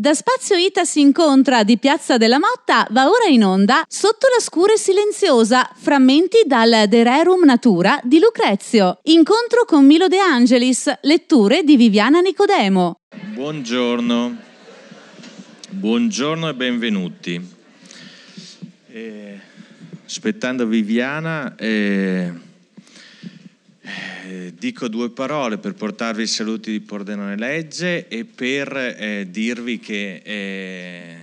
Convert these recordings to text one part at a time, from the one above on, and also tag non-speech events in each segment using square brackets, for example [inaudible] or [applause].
Da Spazio Ita si incontra di Piazza della Motta va ora in onda Sotto la scura e silenziosa, frammenti dal De Rerum Natura di Lucrezio. Incontro con Milo De Angelis, letture di Viviana Nicodemo. Buongiorno, buongiorno e benvenuti. Eh, aspettando Viviana, eh, eh, dico due parole per portarvi i saluti di Pordenone Legge e per eh, dirvi che eh,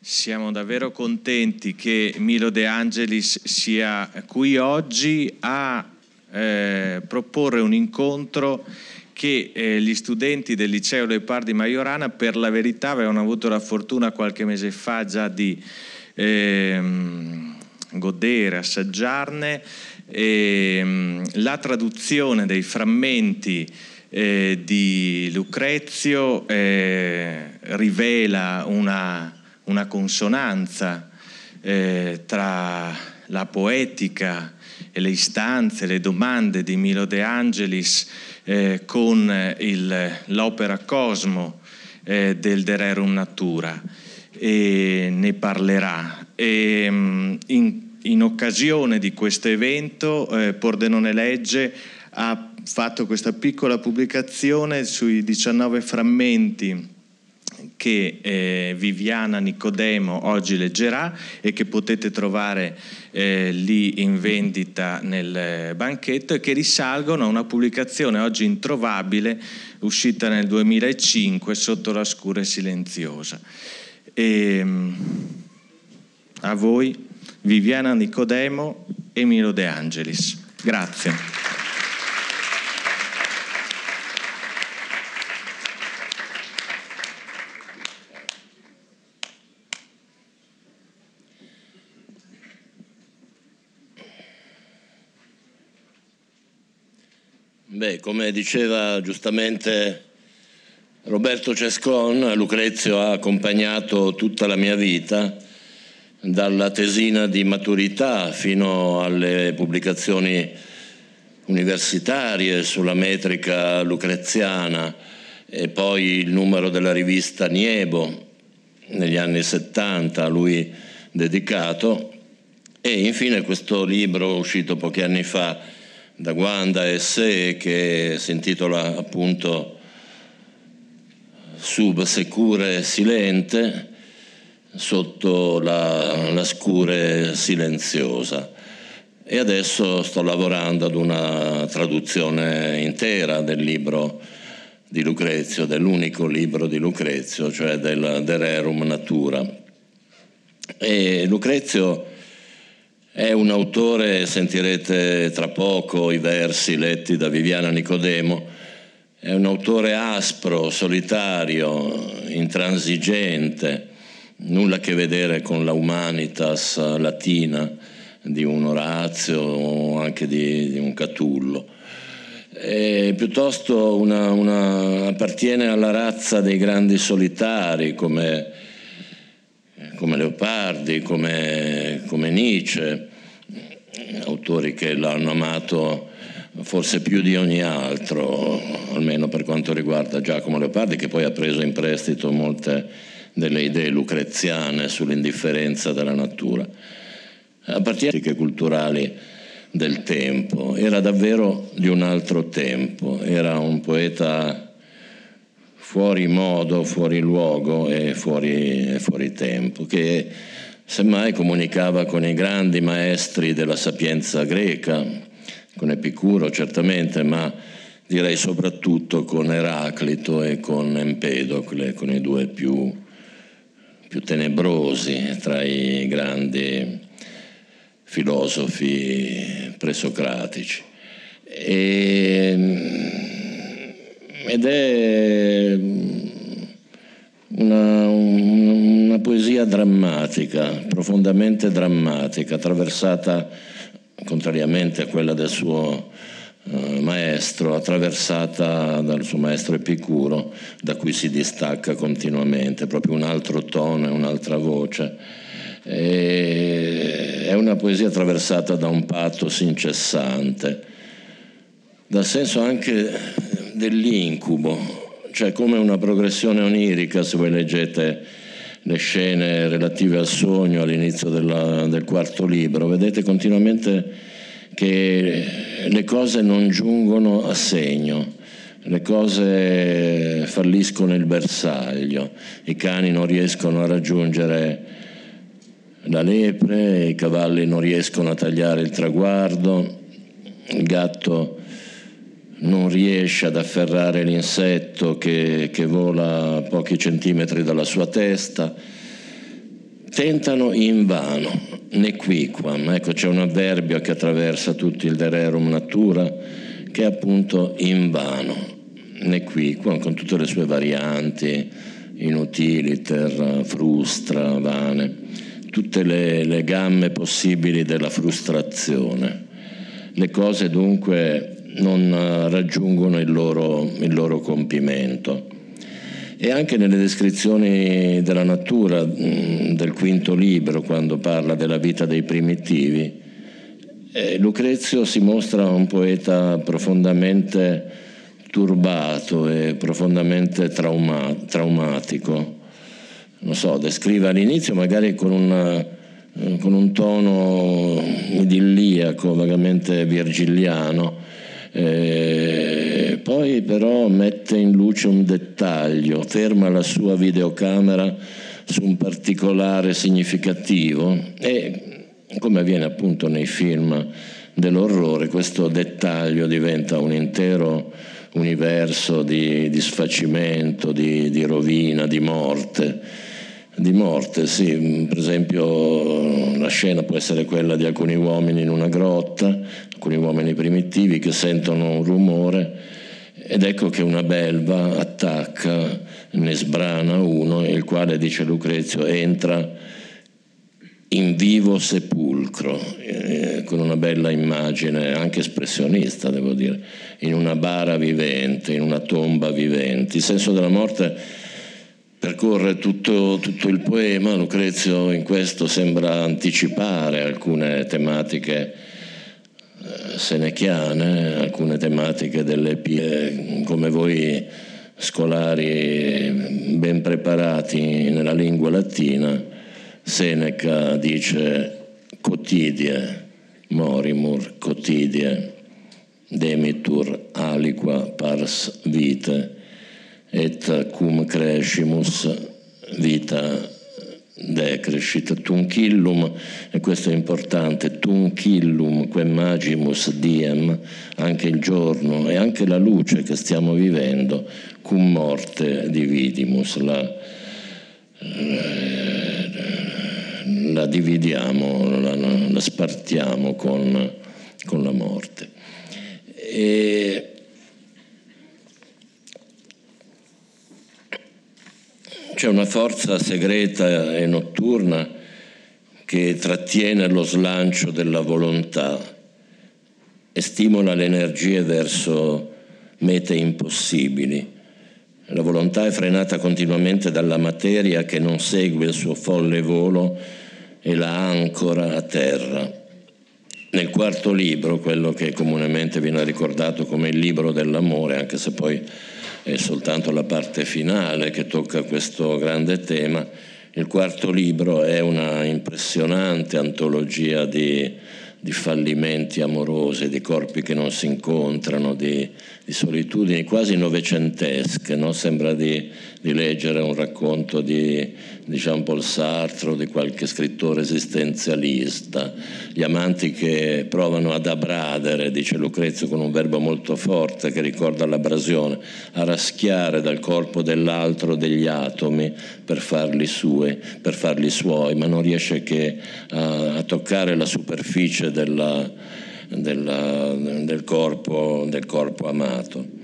siamo davvero contenti che Milo De Angelis sia qui oggi a eh, proporre un incontro che eh, gli studenti del liceo Leopardi Majorana per la verità avevano avuto la fortuna qualche mese fa già di ehm, godere, assaggiarne e, ehm, la traduzione dei frammenti eh, di Lucrezio eh, rivela una, una consonanza eh, tra la poetica e le istanze, le domande di Milo De Angelis eh, con il, l'opera Cosmo eh, del De Rerum Natura e ne parlerà. E, ehm, in in occasione di questo evento eh, Pordenone Legge ha fatto questa piccola pubblicazione sui 19 frammenti che eh, Viviana Nicodemo oggi leggerà e che potete trovare eh, lì in vendita nel banchetto e che risalgono a una pubblicazione oggi introvabile uscita nel 2005 sotto la scura e silenziosa. E, ehm, a voi Viviana Nicodemo e Milo De Angelis. Grazie. Beh, come diceva giustamente Roberto Cescon, Lucrezio ha accompagnato tutta la mia vita dalla tesina di maturità fino alle pubblicazioni universitarie sulla metrica lucreziana e poi il numero della rivista Niebo negli anni 70 a lui dedicato. E infine questo libro uscito pochi anni fa da Guanda e Se che si intitola appunto Sub Secure Silente sotto la, la scure silenziosa. E adesso sto lavorando ad una traduzione intera del libro di Lucrezio, dell'unico libro di Lucrezio, cioè del De Rerum Natura. E Lucrezio è un autore, sentirete tra poco i versi letti da Viviana Nicodemo, è un autore aspro, solitario, intransigente, nulla a che vedere con la humanitas latina di un Orazio o anche di, di un Catullo. È piuttosto una, una, appartiene alla razza dei grandi solitari come, come Leopardi, come, come Nietzsche, autori che l'hanno amato forse più di ogni altro, almeno per quanto riguarda Giacomo Leopardi, che poi ha preso in prestito molte delle idee lucreziane sull'indifferenza della natura. Appartiene alle culturali del tempo, era davvero di un altro tempo, era un poeta fuori modo, fuori luogo e fuori, fuori tempo, che semmai comunicava con i grandi maestri della sapienza greca, con Epicuro certamente, ma direi soprattutto con Eraclito e con Empedocle, con i due più più tenebrosi tra i grandi filosofi presocratici. E, ed è una, una, poesia drammatica, profondamente drammatica, attraversata, contrariamente a quella del suo eh, maestro, attraversata dal suo maestro Epicuro, da cui si distacca continuamente, proprio un altro tono e un'altra voce. E è una poesia attraversata da un pathos incessante, dal senso anche dell'incubo, cioè come una progressione onirica se voi leggete le scene relative al sogno all'inizio della, del quarto libro, vedete continuamente che le cose non giungono a segno, le cose falliscono il bersaglio, i cani non riescono a raggiungere la lepre, i cavalli non riescono a tagliare il traguardo, il gatto non riesce ad afferrare l'insetto che, che vola pochi centimetri dalla sua testa, tentano invano, nequiquam, ecco c'è un avverbio che attraversa tutto il dererum natura, che è appunto invano, nequiquam, con tutte le sue varianti, inutiliter, frustra, vane, tutte le, le gamme possibili della frustrazione. Le cose dunque non eh, raggiungono il loro, il loro compimento. E anche nelle descrizioni della natura mm, del quinto libro, quando parla della vita dei primitivi, eh, Lucrezio si mostra un poeta profondamente turbato e profondamente trauma, traumatico. Non so, descrive all'inizio magari con, una, eh, con un tono idilliaco, vagamente virgiliano, eh, poi però mette in luce un dettaglio, ferma la sua videocamera su un particolare significativo e come avviene appunto nei film dell'orrore, questo dettaglio diventa un intero universo di, di sfacimento, di, di rovina, di morte. Di morte, sì, per esempio la scena può essere quella di alcuni uomini in una grotta, alcuni uomini primitivi che sentono un rumore ed ecco che una belva attacca, ne sbrana uno, il quale, dice Lucrezio, entra in vivo sepulcro, eh, con una bella immagine, anche espressionista devo dire, in una bara vivente, in una tomba vivente. Il senso della morte percorre tutto, tutto, il poema, Lucrezio in questo sembra anticipare alcune tematiche senechiane, alcune tematiche delle pie, come voi scolari ben preparati nella lingua latina, Seneca dice quotidie, morimur quotidie, demitur aliqua pars vite, et cum crescimus vita decrescit tunchillum e questo è importante tunchillum quem magimus diem anche il giorno e anche la luce che stiamo vivendo cum morte dividimus la, la dividiamo la, la spartiamo con, con la morte. E C'è una forza segreta e notturna che trattiene lo slancio della volontà e stimola le energie verso mete impossibili. La volontà è frenata continuamente dalla materia che non segue il suo folle volo e la ancora a terra. Nel quarto libro, quello che comunemente viene ricordato come il libro dell'amore, anche se poi è soltanto la parte finale che tocca questo grande tema. Il quarto libro è una impressionante antologia di, di fallimenti amorosi, di corpi che non si incontrano, di, di solitudini quasi novecentesche. No? Sembra di, di, leggere un racconto di, di Jean-Paul Sartre o di qualche scrittore esistenzialista. Gli amanti che provano ad abradere, dice Lucrezio con un verbo molto forte che ricorda l'abrasione, a raschiare dal corpo dell'altro degli atomi per farli, sue, per farli suoi, ma non riesce che a, a toccare la superficie della, della, del, corpo, del corpo amato.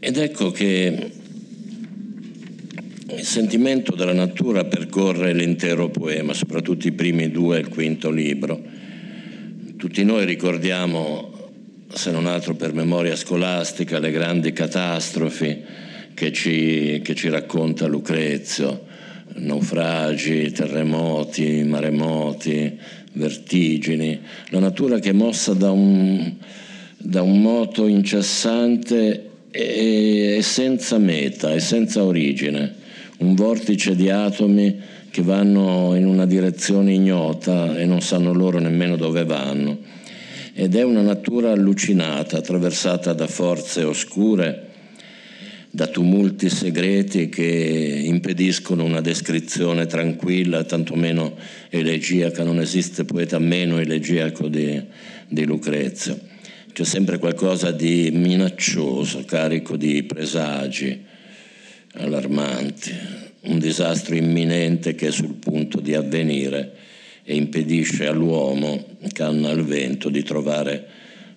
Ed ecco che il sentimento della natura percorre l'intero poema, soprattutto i primi due e il quinto libro. Tutti noi ricordiamo, se non altro per memoria scolastica, le grandi catastrofi che ci, che ci racconta Lucrezio, naufragi, terremoti, maremoti, vertigini, la natura che è mossa da un, da un moto incessante e senza meta e senza origine, un vortice di atomi che vanno in una direzione ignota e non sanno loro nemmeno dove vanno. Ed è una natura allucinata, attraversata da forze oscure, da tumulti segreti che impediscono una descrizione tranquilla, tantomeno elegiaca, non esiste poeta meno elegiaco di, di Lucrezio. C'è sempre qualcosa di minaccioso, carico di presagi allarmanti, un disastro imminente che è sul punto di avvenire e impedisce all'uomo, canna al vento, di trovare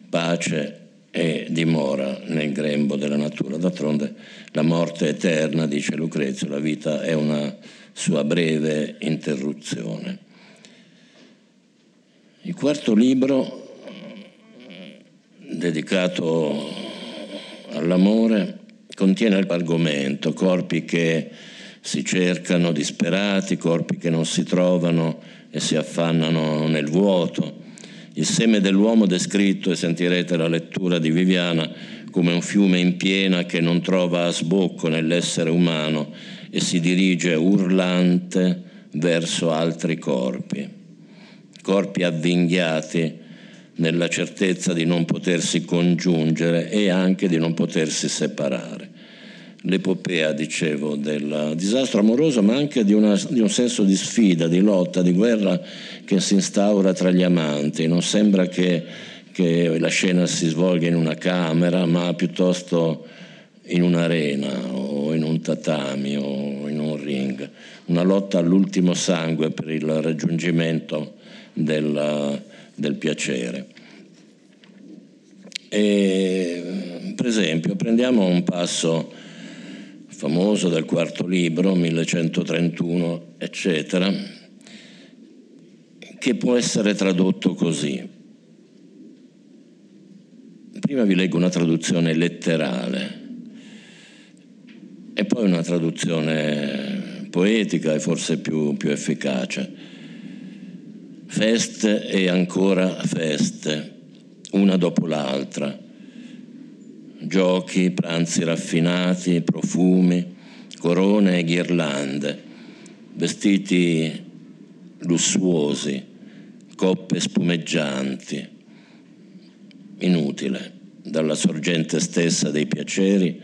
pace e dimora nel grembo della natura. D'altronde la morte eterna, dice Lucrezio, la vita è una sua breve interruzione. Il quarto libro, dedicato all'amore, contiene l'argomento, corpi che si cercano disperati, corpi che non si trovano e si affannano nel vuoto. Il seme dell'uomo descritto, e sentirete la lettura di Viviana, come un fiume in piena che non trova sbocco nell'essere umano e si dirige urlante verso altri corpi, corpi avvinghiati nella certezza di non potersi congiungere e anche di non potersi separare l'epopea, dicevo, del disastro amoroso, ma anche di, una, di, un senso di sfida, di lotta, di guerra che si instaura tra gli amanti. Non sembra che, che la scena si svolga in una camera, ma piuttosto in un'arena o in un tatami o in un ring. Una lotta all'ultimo sangue per il raggiungimento del, del piacere. E, per esempio, prendiamo un passo famoso del quarto libro, 1131, eccetera, che può essere tradotto così. Prima vi leggo una traduzione letterale e poi una traduzione poetica e forse più, più efficace. Feste e ancora feste, una dopo l'altra giochi, pranzi raffinati, profumi, corone e ghirlande, vestiti lussuosi, coppe spumeggianti. Inutile, dalla sorgente stessa dei piaceri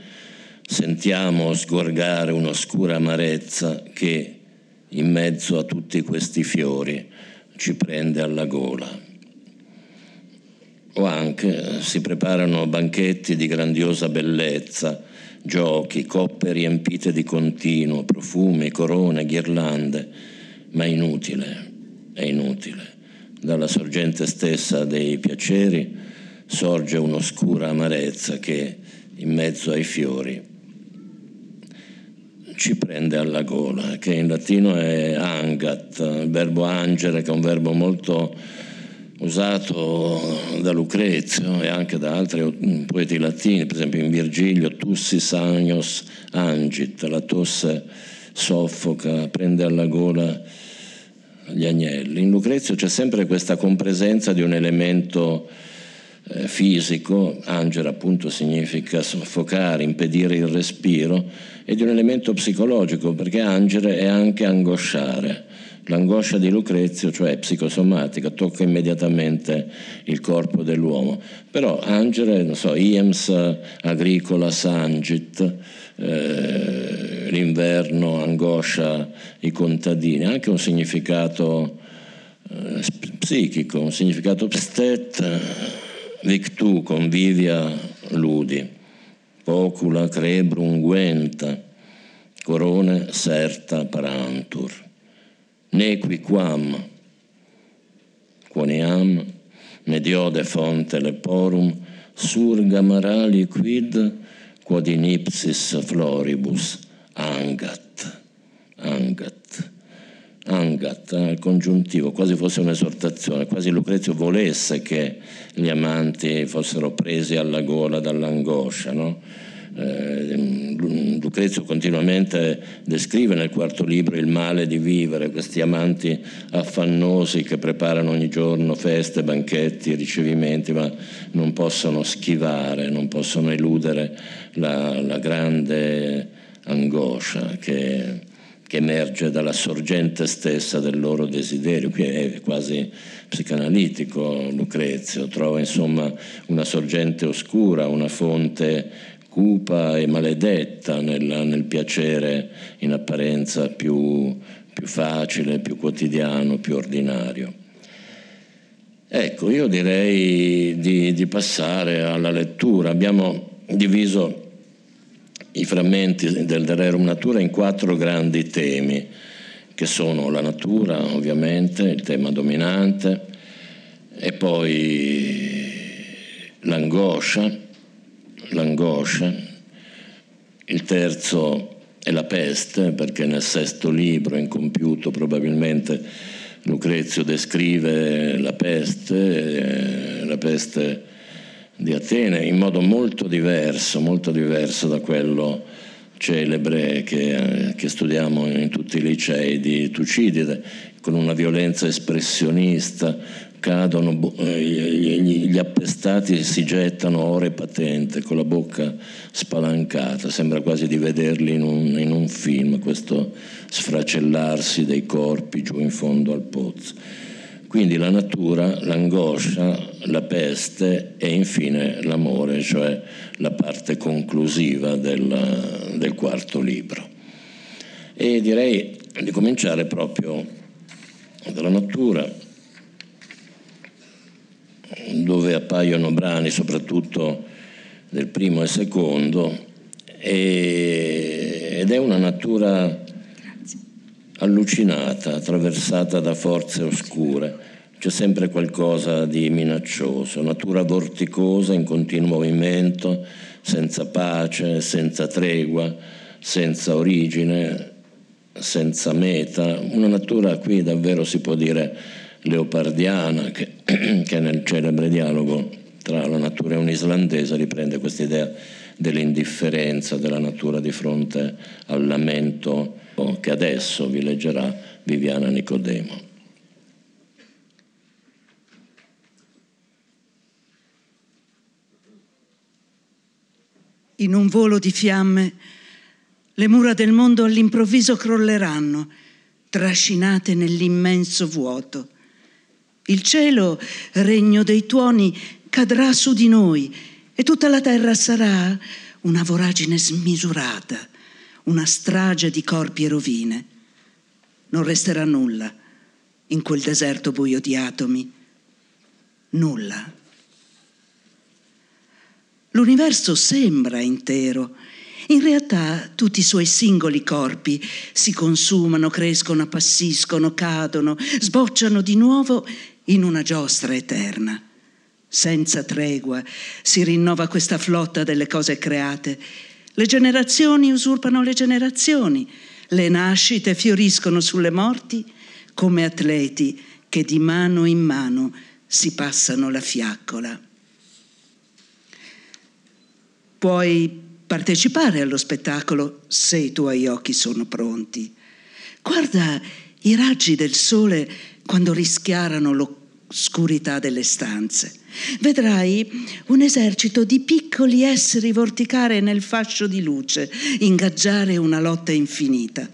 sentiamo sgorgare un'oscura amarezza che, in mezzo a tutti questi fiori, ci prende alla gola o anche si preparano banchetti di grandiosa bellezza, giochi, coppe riempite di continuo, profumi, corone, ghirlande, ma inutile, è inutile. Dalla sorgente stessa dei piaceri sorge un'oscura amarezza che in mezzo ai fiori ci prende alla gola, che in latino è angat, il verbo angere, che è un verbo molto usato da Lucrezio e anche da altri poeti latini, per esempio in Virgilio, tussi sagnos angit, la tosse soffoca, prende alla gola gli agnelli. In Lucrezio c'è sempre questa compresenza di un elemento eh, fisico, angere appunto significa soffocare, impedire il respiro, e di un elemento psicologico, perché angere è anche angosciare L'angoscia di Lucrezio, cioè psicosomatica, tocca immediatamente il corpo dell'uomo. Però Angere, so, Iems agricola sangit, eh, l'inverno angoscia i contadini, ha anche un significato eh, psichico, un significato pstet, victu, convivia, ludi, pocula, crebrum, guenta, corone, serta, parantur nequi quam quoniam mediode fonte leporum surga marali quid quod in ipsis floribus angat angat angat eh, il congiuntivo quasi fosse un'esortazione quasi Lucrezio volesse che gli amanti fossero presi alla gola dall'angoscia no? Eh, Lucrezio continuamente descrive nel quarto libro il male di vivere, questi amanti affannosi che preparano ogni giorno feste, banchetti, ricevimenti, ma non possono schivare, non possono eludere la, la grande angoscia che, che emerge dalla sorgente stessa del loro desiderio. Qui è quasi psicanalitico Lucrezio, trova insomma una sorgente oscura, una fonte cupa e maledetta nel, nel piacere in apparenza più, più facile, più quotidiano, più ordinario. Ecco, io direi di, di passare alla lettura. Abbiamo diviso i frammenti del De Rerum Natura in quattro grandi temi, che sono la natura, ovviamente, il tema dominante, e poi l'angoscia, l'angoscia, il terzo è la peste, perché nel sesto libro, incompiuto probabilmente, Lucrezio descrive la peste, eh, la peste di Atene in modo molto diverso, molto diverso da quello celebre che, che, studiamo in tutti i licei di Tucidide, con una violenza espressionista, cadono, eh, gli appestati si gettano ore patente con la bocca spalancata, sembra quasi di vederli in un, in un film, questo sfracellarsi dei corpi giù in fondo al pozzo. Quindi la natura, l'angoscia, la peste e infine l'amore, cioè la parte conclusiva del, del quarto libro. E direi di cominciare proprio dalla natura, dove appaiono brani soprattutto del primo e secondo, e, ed è una natura allucinata, attraversata da forze oscure. C'è sempre qualcosa di minaccioso, natura vorticosa in continuo movimento, senza pace, senza tregua, senza origine, senza meta, una natura qui davvero si può dire leopardiana che, [clears throat] che nel celebre dialogo tra la natura e un islandese riprende questa idea dell'indifferenza della natura di fronte al lamento che adesso vi leggerà Viviana Nicodemo. In un volo di fiamme le mura del mondo all'improvviso crolleranno, trascinate nell'immenso vuoto. Il cielo, regno dei tuoni, cadrà su di noi e tutta la terra sarà una voragine smisurata, una strage di corpi e rovine. Non resterà nulla in quel deserto buio di atomi. Nulla. L'universo sembra intero. In realtà tutti i suoi singoli corpi si consumano, crescono, appassiscono, cadono, sbocciano di nuovo in una giostra eterna. Senza tregua si rinnova questa flotta delle cose create. Le generazioni usurpano le generazioni, le nascite fioriscono sulle morti come atleti che di mano in mano si passano la fiaccola. Puoi partecipare allo spettacolo se i tuoi occhi sono pronti. Guarda i raggi del sole quando rischiarano l'oscurità delle stanze. Vedrai un esercito di piccoli esseri vorticare nel fascio di luce, ingaggiare una lotta infinita.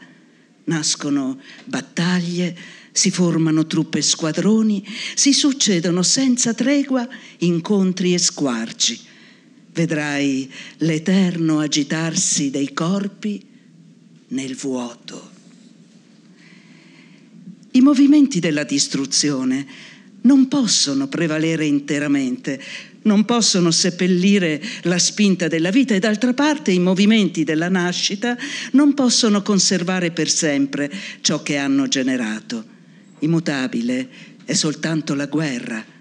Nascono battaglie, si formano truppe e squadroni, si succedono senza tregua incontri e squarci vedrai l'eterno agitarsi dei corpi nel vuoto. I movimenti della distruzione non possono prevalere interamente, non possono seppellire la spinta della vita e d'altra parte i movimenti della nascita non possono conservare per sempre ciò che hanno generato. Immutabile è soltanto la guerra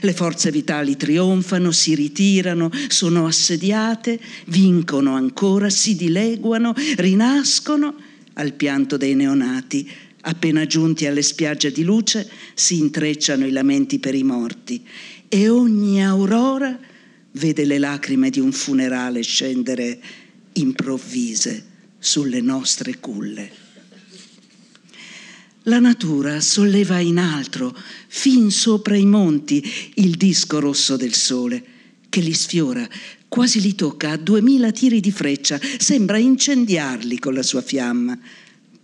le forze vitali trionfano, si ritirano, sono assediate, vincono ancora, si dileguano, rinascono al pianto dei neonati. Appena giunti alle spiagge di luce si intrecciano i lamenti per i morti e ogni aurora vede le lacrime di un funerale scendere improvvise sulle nostre culle. La natura solleva in alto, fin sopra i monti, il disco rosso del sole, che li sfiora, quasi li tocca a duemila tiri di freccia, sembra incendiarli con la sua fiamma.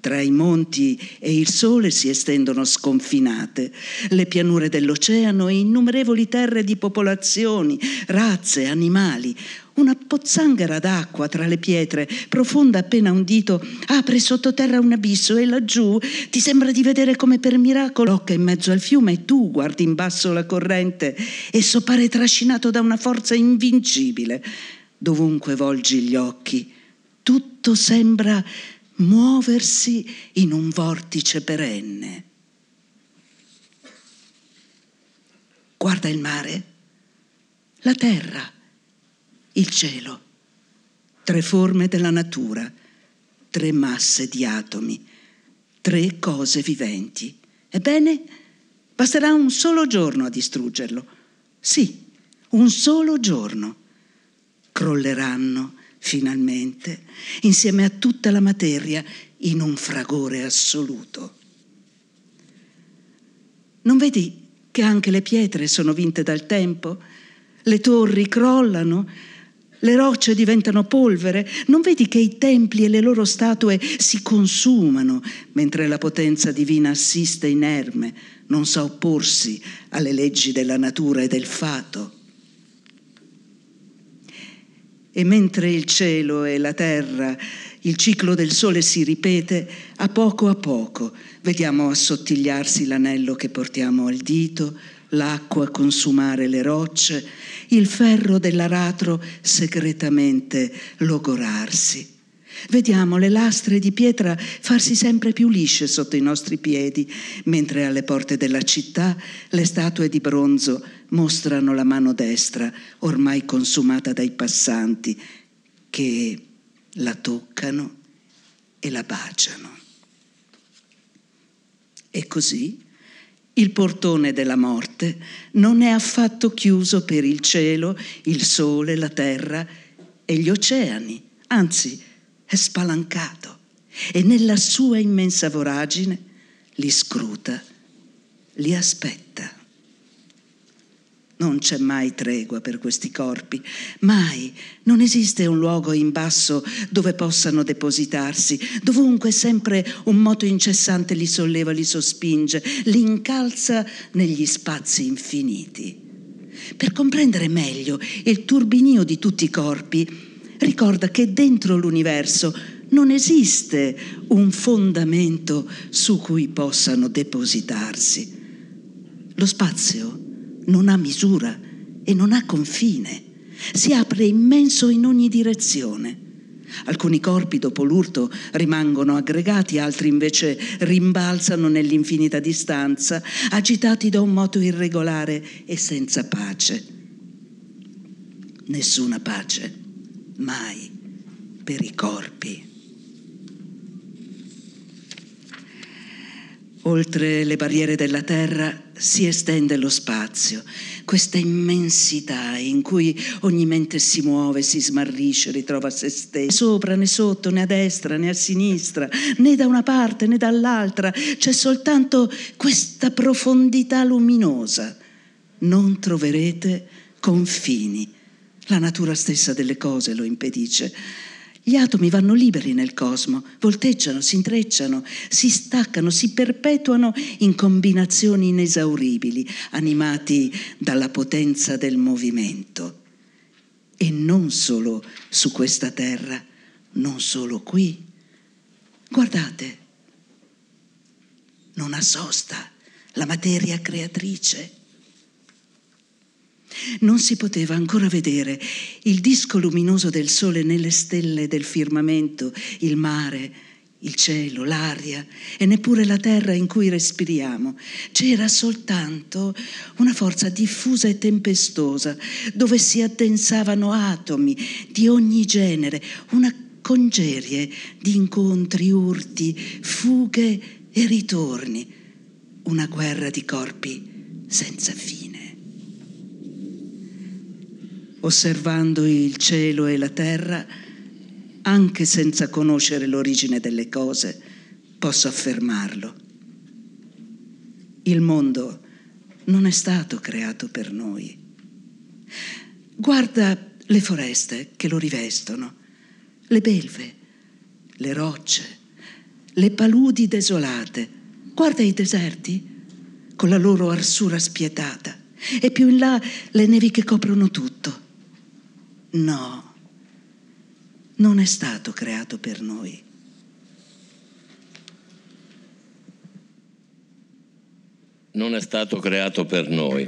Tra i monti e il sole si estendono sconfinate le pianure dell'oceano e innumerevoli terre di popolazioni, razze, animali. Una pozzanghera d'acqua tra le pietre, profonda appena un dito, apre sottoterra un abisso e laggiù ti sembra di vedere come per miracolo l'occa in mezzo al fiume e tu guardi in basso la corrente. Esso pare trascinato da una forza invincibile. Dovunque volgi gli occhi, tutto sembra muoversi in un vortice perenne. Guarda il mare, la terra, il cielo, tre forme della natura, tre masse di atomi, tre cose viventi. Ebbene, basterà un solo giorno a distruggerlo. Sì, un solo giorno. Crolleranno finalmente, insieme a tutta la materia, in un fragore assoluto. Non vedi che anche le pietre sono vinte dal tempo? Le torri crollano, le rocce diventano polvere, non vedi che i templi e le loro statue si consumano mentre la potenza divina assiste inerme, non sa opporsi alle leggi della natura e del fato? E mentre il cielo e la terra, il ciclo del sole si ripete, a poco a poco vediamo assottigliarsi l'anello che portiamo al dito, l'acqua consumare le rocce, il ferro dell'aratro segretamente logorarsi. Vediamo le lastre di pietra farsi sempre più lisce sotto i nostri piedi, mentre alle porte della città le statue di bronzo mostrano la mano destra, ormai consumata dai passanti, che la toccano e la baciano. E così il portone della morte non è affatto chiuso per il cielo, il sole, la terra e gli oceani, anzi è spalancato e nella sua immensa voragine li scruta, li aspetta. Non c'è mai tregua per questi corpi, mai. Non esiste un luogo in basso dove possano depositarsi. Dovunque sempre un moto incessante li solleva, li sospinge, li incalza negli spazi infiniti. Per comprendere meglio il turbinio di tutti i corpi, ricorda che dentro l'universo non esiste un fondamento su cui possano depositarsi. Lo spazio non ha misura e non ha confine. Si apre immenso in ogni direzione. Alcuni corpi dopo l'urto rimangono aggregati, altri invece rimbalzano nell'infinita distanza, agitati da un moto irregolare e senza pace. Nessuna pace, mai, per i corpi. Oltre le barriere della terra si estende lo spazio, questa immensità in cui ogni mente si muove, si smarrisce, ritrova se stessa. Né sopra né sotto, né a destra né a sinistra, né da una parte né dall'altra, c'è soltanto questa profondità luminosa. Non troverete confini. La natura stessa delle cose lo impedisce. Gli atomi vanno liberi nel cosmo, volteggiano, si intrecciano, si staccano, si perpetuano in combinazioni inesauribili, animati dalla potenza del movimento. E non solo su questa terra, non solo qui. Guardate, non ha sosta la materia creatrice non si poteva ancora vedere il disco luminoso del sole nelle stelle del firmamento, il mare, il cielo, l'aria e neppure la terra in cui respiriamo. C'era soltanto una forza diffusa e tempestosa dove si addensavano atomi di ogni genere, una congerie di incontri, urti, fughe e ritorni, una guerra di corpi senza fine osservando il cielo e la terra, anche senza conoscere l'origine delle cose, posso affermarlo. Il mondo non è stato creato per noi. Guarda le foreste che lo rivestono, le belve, le rocce, le paludi desolate. Guarda i deserti con la loro arsura spietata e più in là le nevi che coprono tutto. No, non è stato creato per noi. Non è stato creato per noi.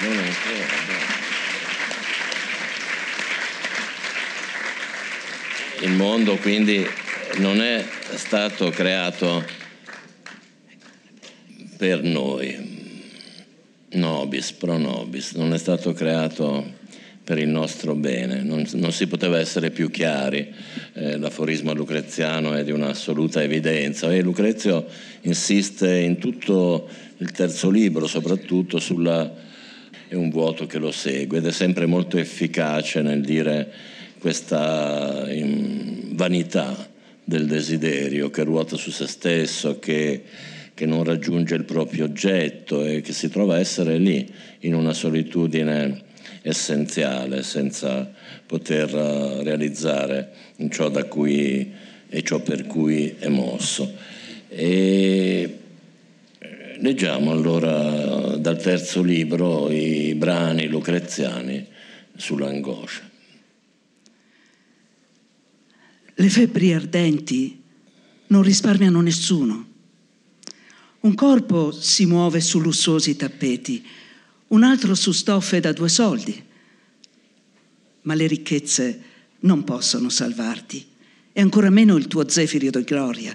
Non è creato. Il mondo quindi non è stato creato per noi. Nobis, pro nobis, non è stato creato per il nostro bene, non, non si poteva essere più chiari, eh, l'aforisma lucreziano è di un'assoluta evidenza. E Lucrezio insiste in tutto il terzo libro soprattutto sulla è un vuoto che lo segue ed è sempre molto efficace nel dire questa vanità del desiderio che ruota su se stesso, che, che non raggiunge il proprio oggetto e che si trova a essere lì in una solitudine essenziale senza poter eh, realizzare ciò da cui e ciò per cui è mosso. E eh, leggiamo allora dal terzo libro i brani lucreziani sull'angoscia. Le febbri ardenti non risparmiano nessuno. Un corpo si muove su lussuosi tappeti, un altro su stoffe da due soldi. Ma le ricchezze non possono salvarti, e ancora meno il tuo zefiro di gloria.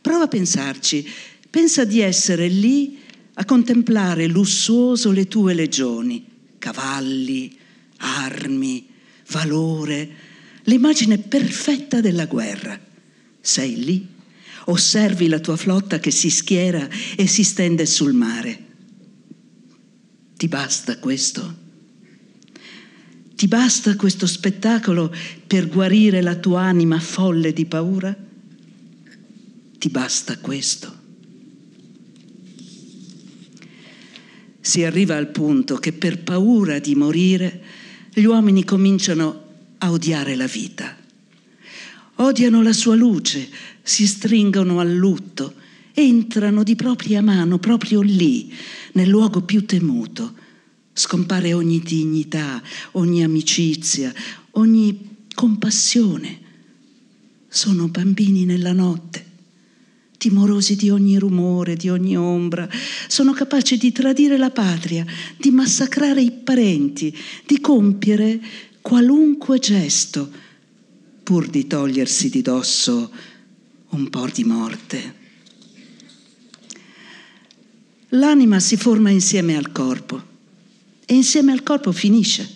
Prova a pensarci, pensa di essere lì a contemplare lussuoso le tue legioni, cavalli, armi, valore, l'immagine perfetta della guerra. Sei lì, osservi la tua flotta che si schiera e si stende sul mare. Ti basta questo? Ti basta questo spettacolo per guarire la tua anima folle di paura? Ti basta questo? Si arriva al punto che per paura di morire gli uomini cominciano a odiare la vita. Odiano la sua luce, si stringono al lutto, entrano di propria mano proprio lì, nel luogo più temuto. Scompare ogni dignità, ogni amicizia, ogni compassione. Sono bambini nella notte, timorosi di ogni rumore, di ogni ombra. Sono capaci di tradire la patria, di massacrare i parenti, di compiere qualunque gesto pur di togliersi di dosso un po' di morte. L'anima si forma insieme al corpo e insieme al corpo finisce.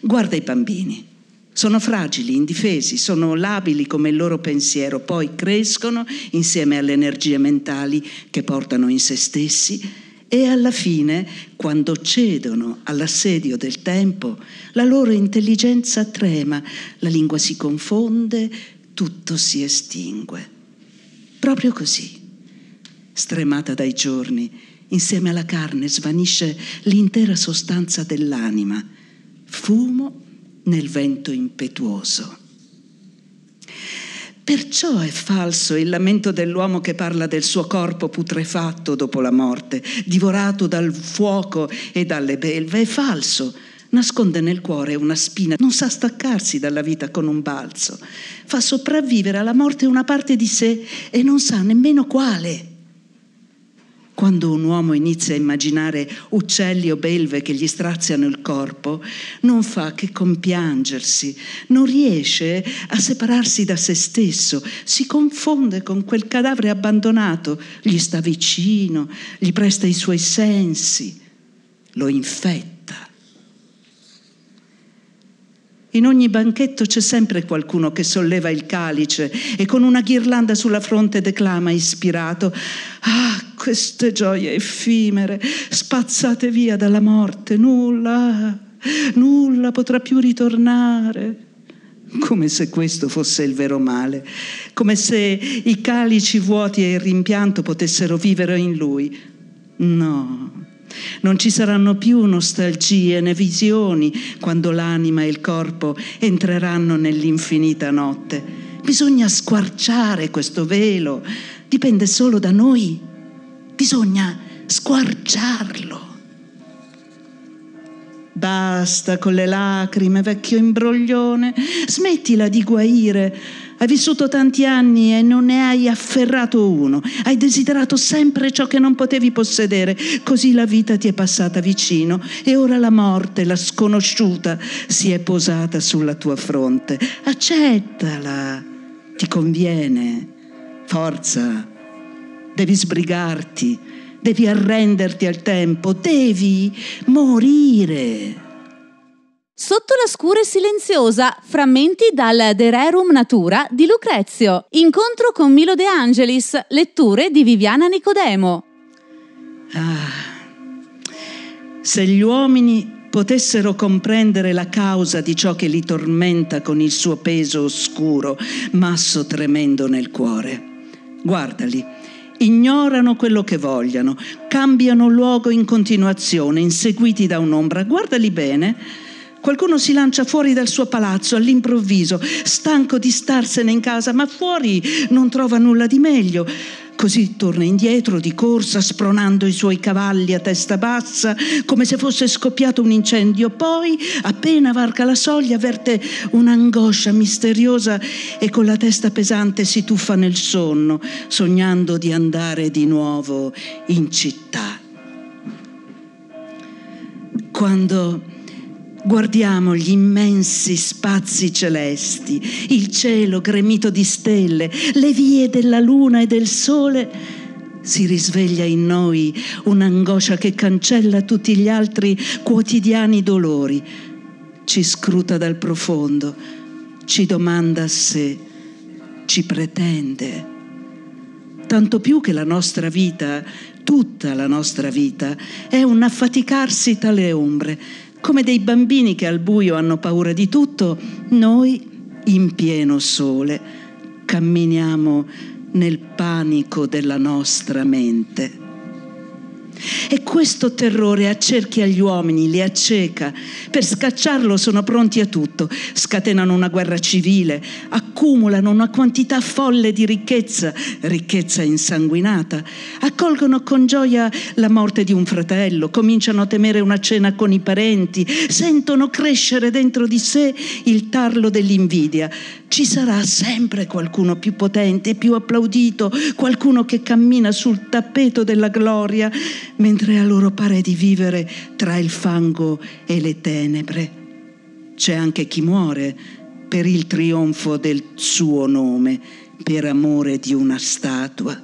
Guarda i bambini, sono fragili, indifesi, sono labili come il loro pensiero, poi crescono insieme alle energie mentali che portano in se stessi e alla fine, quando cedono all'assedio del tempo, la loro intelligenza trema, la lingua si confonde, tutto si estingue. Proprio così, stremata dai giorni, insieme alla carne svanisce l'intera sostanza dell'anima, fumo nel vento impetuoso. Perciò è falso il lamento dell'uomo che parla del suo corpo putrefatto dopo la morte, divorato dal fuoco e dalle belve. È falso. Nasconde nel cuore una spina, non sa staccarsi dalla vita con un balzo. Fa sopravvivere alla morte una parte di sé e non sa nemmeno quale. Quando un uomo inizia a immaginare uccelli o belve che gli straziano il corpo, non fa che compiangersi, non riesce a separarsi da se stesso, si confonde con quel cadavere abbandonato, gli sta vicino, gli presta i suoi sensi, lo infetta. In ogni banchetto c'è sempre qualcuno che solleva il calice e con una ghirlanda sulla fronte declama ispirato, ah, queste gioie effimere, spazzate via dalla morte, nulla, nulla potrà più ritornare. Come se questo fosse il vero male, come se i calici vuoti e il rimpianto potessero vivere in lui. No, non ci saranno più nostalgie né visioni quando l'anima e il corpo entreranno nell'infinita notte. Bisogna squarciare questo velo, dipende solo da noi. Bisogna squarciarlo. Basta con le lacrime, vecchio imbroglione, smettila di guaire. Hai vissuto tanti anni e non ne hai afferrato uno. Hai desiderato sempre ciò che non potevi possedere. Così la vita ti è passata vicino e ora la morte, la sconosciuta, si è posata sulla tua fronte. Accettala. Ti conviene. Forza. Devi sbrigarti devi arrenderti al tempo, devi morire. Sotto la scura e silenziosa, frammenti dal De Rerum Natura di Lucrezio. Incontro con Milo De Angelis, letture di Viviana Nicodemo. Ah, se gli uomini potessero comprendere la causa di ciò che li tormenta con il suo peso oscuro, masso tremendo nel cuore. Guardali, ignorano quello che vogliano, cambiano luogo in continuazione, inseguiti da un'ombra. Guardali bene. Qualcuno si lancia fuori dal suo palazzo all'improvviso, stanco di starsene in casa, ma fuori non trova nulla di meglio. Così torna indietro di corsa, spronando i suoi cavalli a testa bassa, come se fosse scoppiato un incendio. Poi, appena varca la soglia, avverte un'angoscia misteriosa e con la testa pesante si tuffa nel sonno, sognando di andare di nuovo in città. Quando Guardiamo gli immensi spazi celesti, il cielo gremito di stelle, le vie della luna e del sole. Si risveglia in noi un'angoscia che cancella tutti gli altri quotidiani dolori. Ci scruta dal profondo, ci domanda se ci pretende. Tanto più che la nostra vita, tutta la nostra vita, è un affaticarsi tale ombre come dei bambini che al buio hanno paura di tutto, noi in pieno sole camminiamo nel panico della nostra mente. E questo terrore accerchia gli uomini, li acceca. Per scacciarlo sono pronti a tutto. Scatenano una guerra civile, accumulano una quantità folle di ricchezza, ricchezza insanguinata. Accolgono con gioia la morte di un fratello, cominciano a temere una cena con i parenti, sentono crescere dentro di sé il tarlo dell'invidia. Ci sarà sempre qualcuno più potente, più applaudito, qualcuno che cammina sul tappeto della gloria mentre a loro pare di vivere tra il fango e le tenebre. C'è anche chi muore per il trionfo del suo nome, per amore di una statua.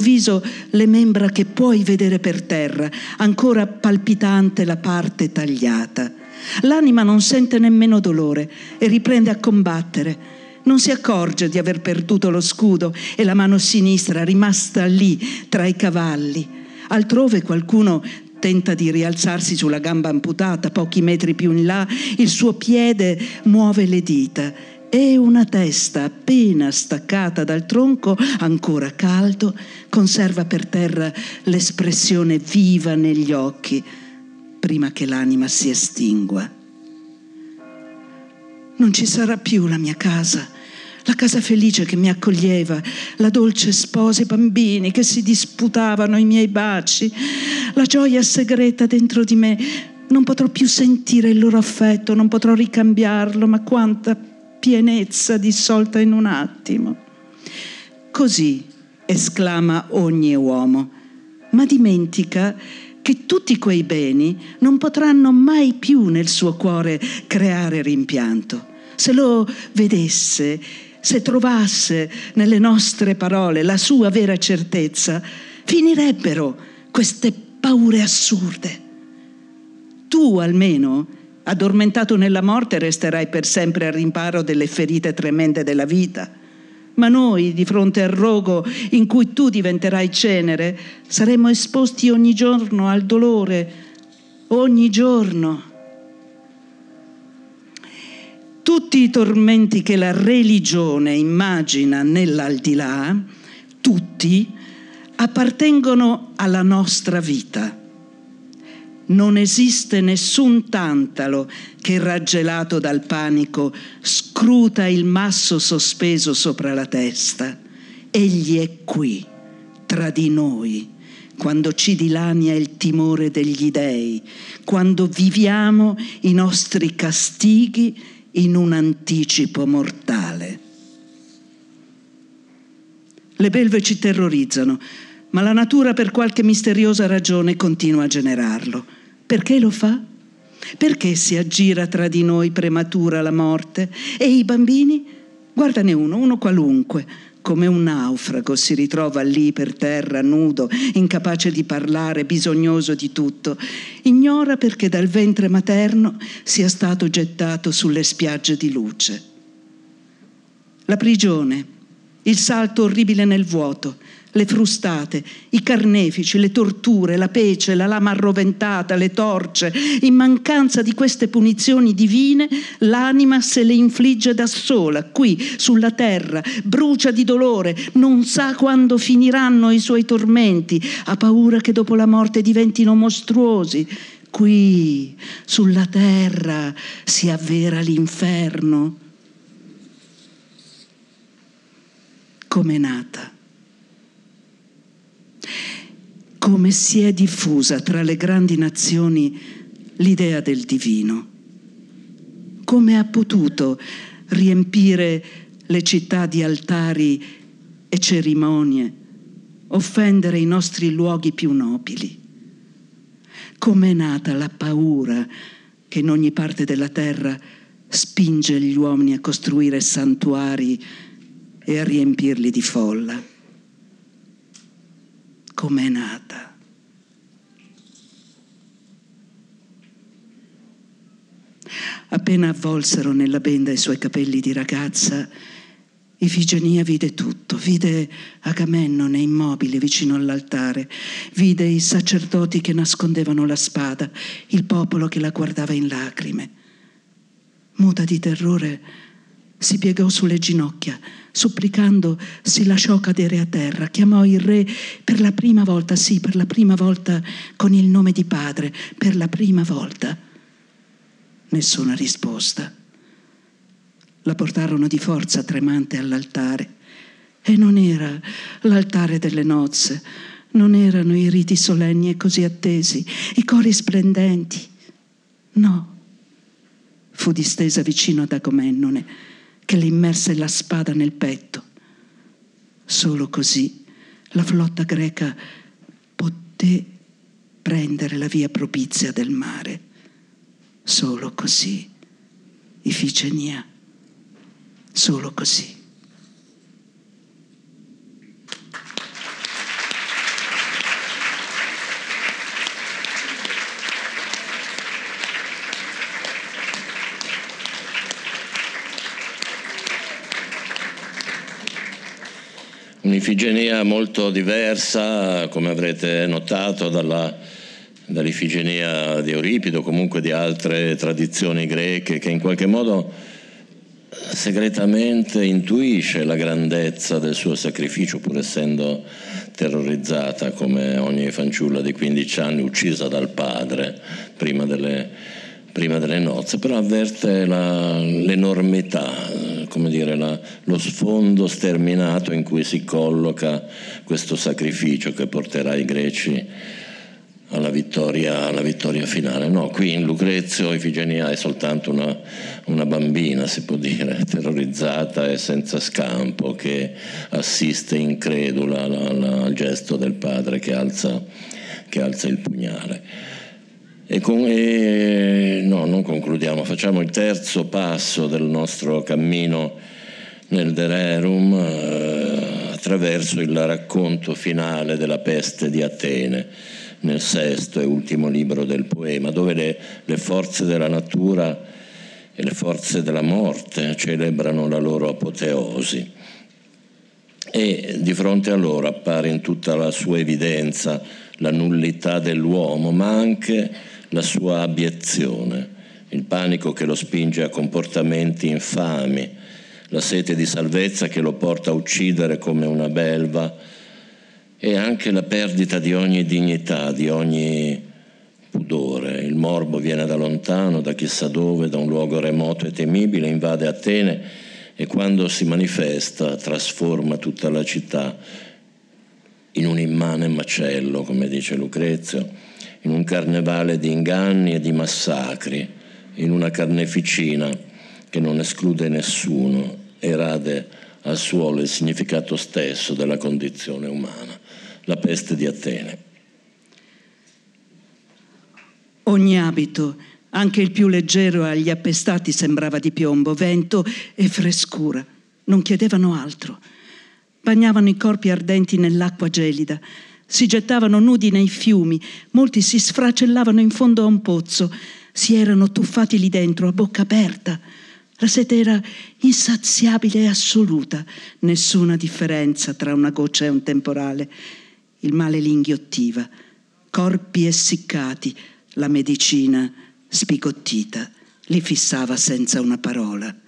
Viso le membra che puoi vedere per terra, ancora palpitante la parte tagliata. L'anima non sente nemmeno dolore e riprende a combattere. Non si accorge di aver perduto lo scudo e la mano sinistra rimasta lì tra i cavalli. Altrove qualcuno tenta di rialzarsi sulla gamba amputata, pochi metri più in là il suo piede muove le dita. E una testa appena staccata dal tronco, ancora caldo, conserva per terra l'espressione viva negli occhi prima che l'anima si estingua. Non ci sarà più la mia casa la casa felice che mi accoglieva, la dolce sposa e i bambini che si disputavano i miei baci, la gioia segreta dentro di me. Non potrò più sentire il loro affetto, non potrò ricambiarlo, ma quanta pienezza dissolta in un attimo. Così esclama ogni uomo, ma dimentica che tutti quei beni non potranno mai più nel suo cuore creare rimpianto. Se lo vedesse, se trovasse nelle nostre parole la sua vera certezza, finirebbero queste paure assurde. Tu almeno, addormentato nella morte, resterai per sempre al rimparo delle ferite tremende della vita. Ma noi, di fronte al rogo in cui tu diventerai cenere, saremo esposti ogni giorno al dolore, ogni giorno. Tutti i tormenti che la religione immagina nell'aldilà, tutti, appartengono alla nostra vita non esiste nessun tantalo che, raggelato dal panico, scruta il masso sospeso sopra la testa. Egli è qui, tra di noi, quando ci dilania il timore degli dei, quando viviamo i nostri castighi in un anticipo mortale. Le belve ci terrorizzano, ma la natura per qualche misteriosa ragione continua a generarlo. Perché lo fa? Perché si aggira tra di noi prematura la morte? E i bambini? Guardane uno, uno qualunque, come un naufrago si ritrova lì per terra, nudo, incapace di parlare, bisognoso di tutto. Ignora perché dal ventre materno sia stato gettato sulle spiagge di luce. La prigione, il salto orribile nel vuoto, le frustate, i carnefici, le torture, la pece, la lama arroventata, le torce. In mancanza di queste punizioni divine, l'anima se le infligge da sola, qui, sulla terra, brucia di dolore, non sa quando finiranno i suoi tormenti, ha paura che dopo la morte diventino mostruosi. Qui, sulla terra, si avvera l'inferno. Come nata come si è diffusa tra le grandi nazioni l'idea del divino, come ha potuto riempire le città di altari e cerimonie, offendere i nostri luoghi più nobili. Come è nata la paura che in ogni parte della terra spinge gli uomini a costruire santuari e a riempirli di folla com'è nata. Appena avvolsero nella benda i suoi capelli di ragazza, Ifigenia vide tutto, vide Agamennone immobile vicino all'altare, vide i sacerdoti che nascondevano la spada, il popolo che la guardava in lacrime. Muta di terrore, si piegò sulle ginocchia, supplicando si lasciò cadere a terra, chiamò il re per la prima volta, sì, per la prima volta con il nome di padre, per la prima volta. Nessuna risposta. La portarono di forza tremante all'altare e non era l'altare delle nozze, non erano i riti solenni e così attesi, i cori splendenti. No, fu distesa vicino ad Agomennone che le immerse la spada nel petto. Solo così la flotta greca poté prendere la via propizia del mare. Solo così, Ifigenia, solo così. Un'Ifigenia molto diversa, come avrete notato, dalla, dall'Ifigenia di Euripido, o comunque di altre tradizioni greche, che in qualche modo segretamente intuisce la grandezza del suo sacrificio, pur essendo terrorizzata come ogni fanciulla di 15 anni uccisa dal padre prima delle, prima delle nozze, però avverte la, l'enormità dire, la, lo sfondo sterminato in cui si colloca questo sacrificio che porterà i greci alla vittoria, alla vittoria finale. No, qui in Lucrezio Ifigenia è soltanto una, una, bambina, si può dire, [laughs] terrorizzata e senza scampo, che assiste incredula al gesto del padre che alza, che alza il pugnale. E, con, e no, non concludiamo, facciamo il terzo passo del nostro cammino nel Dererum eh, attraverso il racconto finale della peste di Atene, nel sesto e ultimo libro del poema, dove le, le forze della natura e le forze della morte celebrano la loro apoteosi. E di fronte a loro appare in tutta la sua evidenza la nullità dell'uomo, ma anche la sua abiezione il panico che lo spinge a comportamenti infami, la sete di salvezza che lo porta a uccidere come una belva e anche la perdita di ogni dignità, di ogni pudore. Il morbo viene da lontano, da chissà dove, da un luogo remoto e temibile, invade Atene e quando si manifesta trasforma tutta la città in un immane macello, come dice Lucrezio, in un carnevale di inganni e di massacri, in una carneficina che non esclude nessuno e rade al suolo il significato stesso della condizione umana la peste di Atene. Ogni abito, anche il più leggero agli appestati, sembrava di piombo, vento e frescura. Non chiedevano altro. Bagnavano i corpi ardenti nell'acqua gelida, si gettavano nudi nei fiumi, molti si sfracellavano in fondo a un pozzo, si erano tuffati lì dentro a bocca aperta. La sete era insaziabile e assoluta, nessuna differenza tra una goccia e un temporale il male li inghiottiva, corpi essiccati, la medicina spigottita, li fissava senza una parola.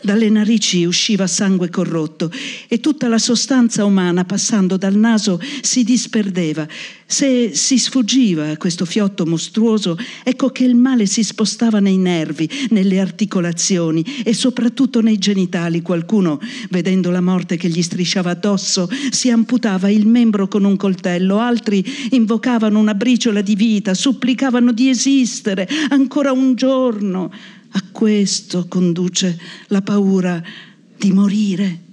Dalle narici usciva sangue corrotto e tutta la sostanza umana, passando dal naso, si disperdeva. Se si sfuggiva a questo fiotto mostruoso, ecco che il male si spostava nei nervi, nelle articolazioni e soprattutto nei genitali. Qualcuno, vedendo la morte che gli strisciava addosso, si amputava il membro con un coltello, altri invocavano una briciola di vita, supplicavano di esistere ancora un giorno. A questo conduce la paura di morire.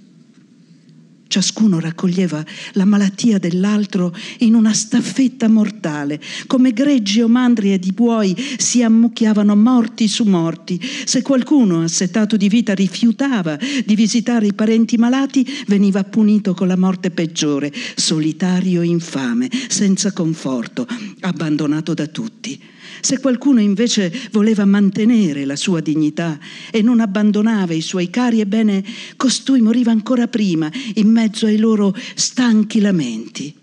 Ciascuno raccoglieva la malattia dell'altro in una staffetta mortale, come greggi o mandrie di buoi si ammucchiavano morti su morti. Se qualcuno, assetato di vita, rifiutava di visitare i parenti malati, veniva punito con la morte peggiore, solitario e infame, senza conforto, abbandonato da tutti. Se qualcuno invece voleva mantenere la sua dignità e non abbandonava i suoi cari, ebbene, costui moriva ancora prima, in mezzo ai loro stanchi lamenti.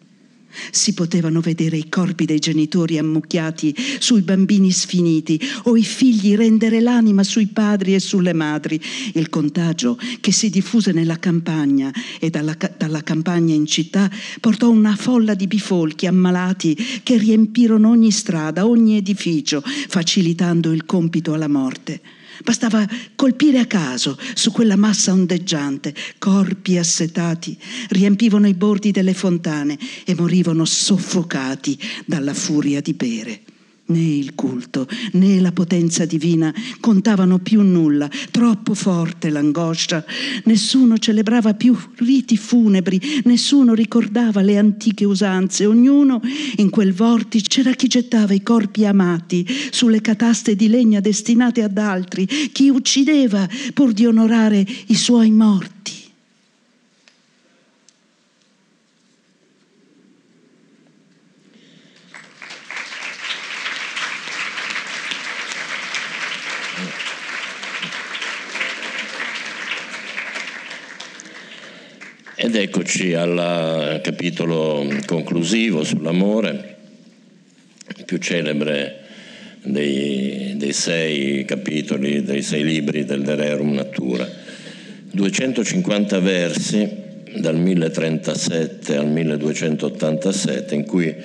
Si potevano vedere i corpi dei genitori ammucchiati sui bambini sfiniti o i figli rendere l'anima sui padri e sulle madri. Il contagio che si diffuse nella campagna e dalla, dalla campagna in città portò una folla di bifolchi ammalati che riempirono ogni strada, ogni edificio, facilitando il compito alla morte. Bastava colpire a caso su quella massa ondeggiante. Corpi assetati riempivano i bordi delle fontane e morivano soffocati dalla furia di bere. Né il culto né la potenza divina contavano più nulla, troppo forte l'angoscia. Nessuno celebrava più riti funebri, nessuno ricordava le antiche usanze. Ognuno in quel vortice c'era chi gettava i corpi amati sulle cataste di legna destinate ad altri, chi uccideva pur di onorare i suoi morti. Ed eccoci al capitolo conclusivo sull'amore, più celebre dei, dei, sei capitoli, dei sei libri del De Rerum Natura. 250 versi dal 1037 al 1287 in cui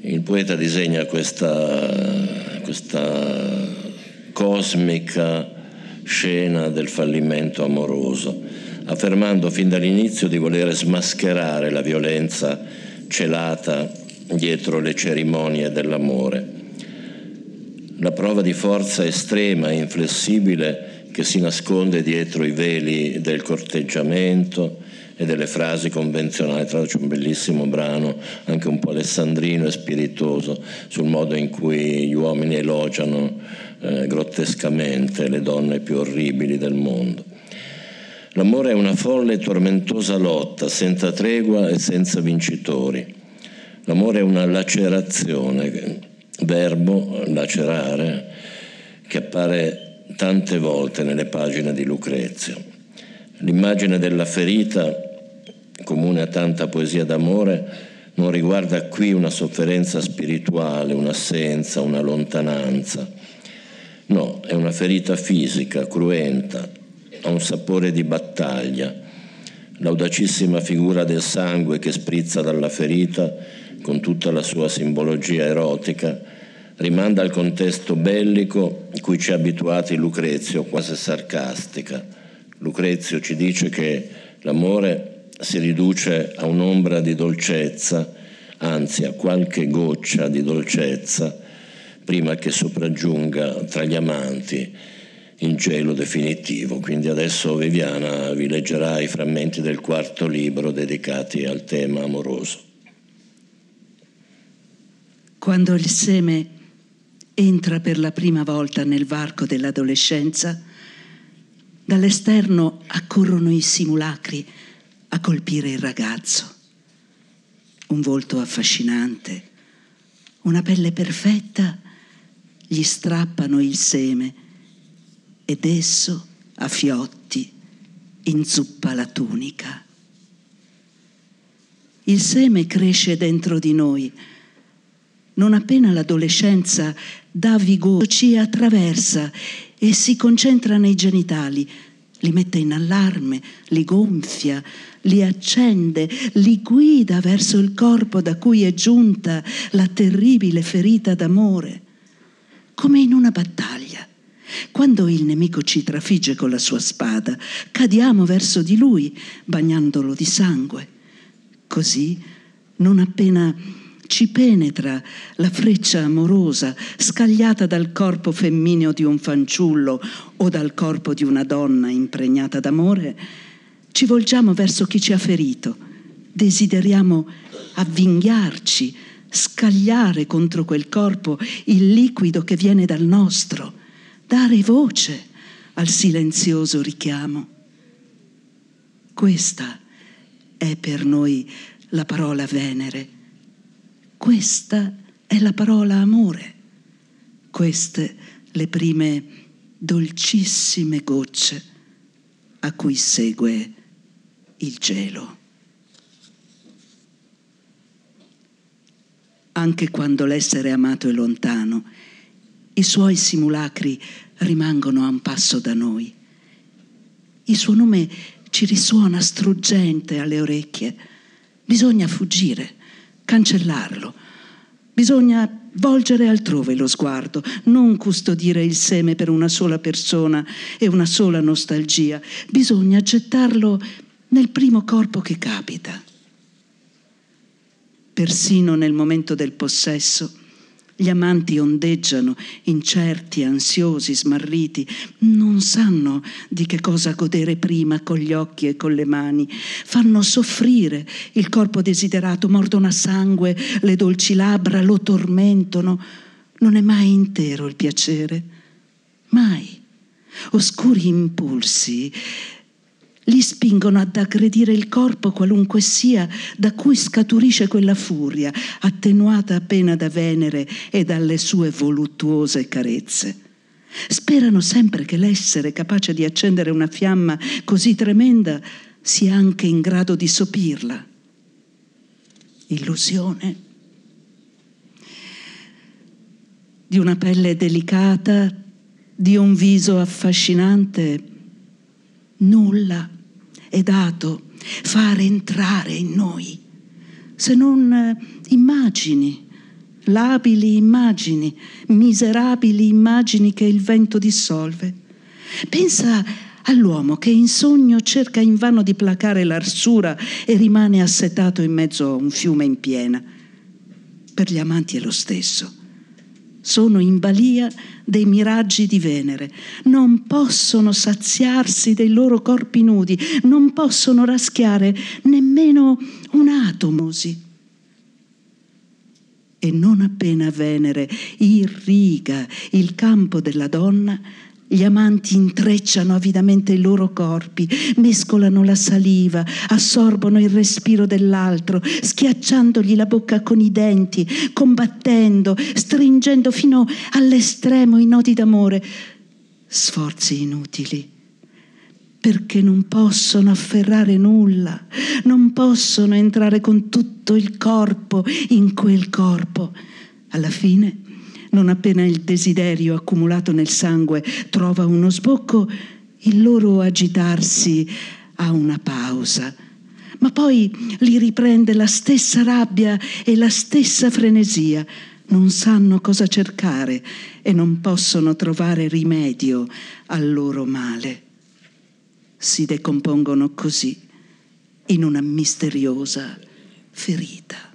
il poeta disegna questa, questa cosmica scena del fallimento amoroso affermando fin dall'inizio di voler smascherare la violenza celata dietro le cerimonie dell'amore. La prova di forza estrema e inflessibile che si nasconde dietro i veli del corteggiamento e delle frasi convenzionali. Tra l'altro c'è un bellissimo brano, anche un po' alessandrino e spiritoso, sul modo in cui gli uomini elogiano eh, grottescamente le donne più orribili del mondo. L'amore è una folle e tormentosa lotta, senza tregua e senza vincitori. L'amore è una lacerazione, verbo lacerare, che appare tante volte nelle pagine di Lucrezio. L'immagine della ferita, comune a tanta poesia d'amore, non riguarda qui una sofferenza spirituale, un'assenza, una lontananza, No, è una ferita fisica, cruenta, ha un sapore di battaglia. L'audacissima figura del sangue che sprizza dalla ferita, con tutta la sua simbologia erotica, rimanda al contesto bellico cui ci ha abituati Lucrezio, quasi sarcastica. Lucrezio ci dice che l'amore si riduce a un'ombra di dolcezza, anzi a qualche goccia di dolcezza, prima che sopraggiunga tra gli amanti il gelo definitivo. Quindi adesso Viviana vi leggerà i frammenti del quarto libro dedicati al tema amoroso. Quando il seme entra per la prima volta nel varco dell'adolescenza, dall'esterno accorrono i simulacri a colpire il ragazzo. Un volto affascinante, una pelle perfetta gli strappano il seme ed esso, a fiotti, inzuppa la tunica. Il seme cresce dentro di noi. Non appena l'adolescenza dà vigore, ci attraversa e si concentra nei genitali, li mette in allarme, li gonfia, li accende, li guida verso il corpo da cui è giunta la terribile ferita d'amore come in una battaglia. Quando il nemico ci trafigge con la sua spada, cadiamo verso di lui, bagnandolo di sangue. Così, non appena ci penetra la freccia amorosa scagliata dal corpo femmineo di un fanciullo o dal corpo di una donna impregnata d'amore, ci volgiamo verso chi ci ha ferito, desideriamo avvinghiarci, scagliare contro quel corpo il liquido che viene dal nostro, dare voce al silenzioso richiamo. Questa è per noi la parola Venere, questa è la parola amore, queste le prime dolcissime gocce a cui segue il gelo. anche quando l'essere amato è lontano, i suoi simulacri rimangono a un passo da noi. Il suo nome ci risuona struggente alle orecchie. Bisogna fuggire, cancellarlo. Bisogna volgere altrove lo sguardo, non custodire il seme per una sola persona e una sola nostalgia. Bisogna gettarlo nel primo corpo che capita persino nel momento del possesso. Gli amanti ondeggiano, incerti, ansiosi, smarriti, non sanno di che cosa godere prima con gli occhi e con le mani, fanno soffrire il corpo desiderato, mordono a sangue le dolci labbra, lo tormentano. Non è mai intero il piacere, mai. Oscuri impulsi li spingono ad aggredire il corpo qualunque sia da cui scaturisce quella furia, attenuata appena da Venere e dalle sue voluttuose carezze. Sperano sempre che l'essere capace di accendere una fiamma così tremenda sia anche in grado di sopirla. Illusione di una pelle delicata, di un viso affascinante, nulla è dato fare entrare in noi, se non eh, immagini, labili immagini, miserabili immagini che il vento dissolve. Pensa all'uomo che in sogno cerca invano di placare l'arsura e rimane assetato in mezzo a un fiume in piena. Per gli amanti è lo stesso sono in balia dei miraggi di Venere, non possono saziarsi dei loro corpi nudi, non possono raschiare nemmeno un atomosi. E non appena Venere irriga il campo della donna, gli amanti intrecciano avidamente i loro corpi, mescolano la saliva, assorbono il respiro dell'altro, schiacciandogli la bocca con i denti, combattendo, stringendo fino all'estremo i nodi d'amore. Sforzi inutili perché non possono afferrare nulla, non possono entrare con tutto il corpo in quel corpo. Alla fine Non appena il desiderio accumulato nel sangue trova uno sbocco, il loro agitarsi ha una pausa, ma poi li riprende la stessa rabbia e la stessa frenesia. Non sanno cosa cercare e non possono trovare rimedio al loro male. Si decompongono così in una misteriosa ferita.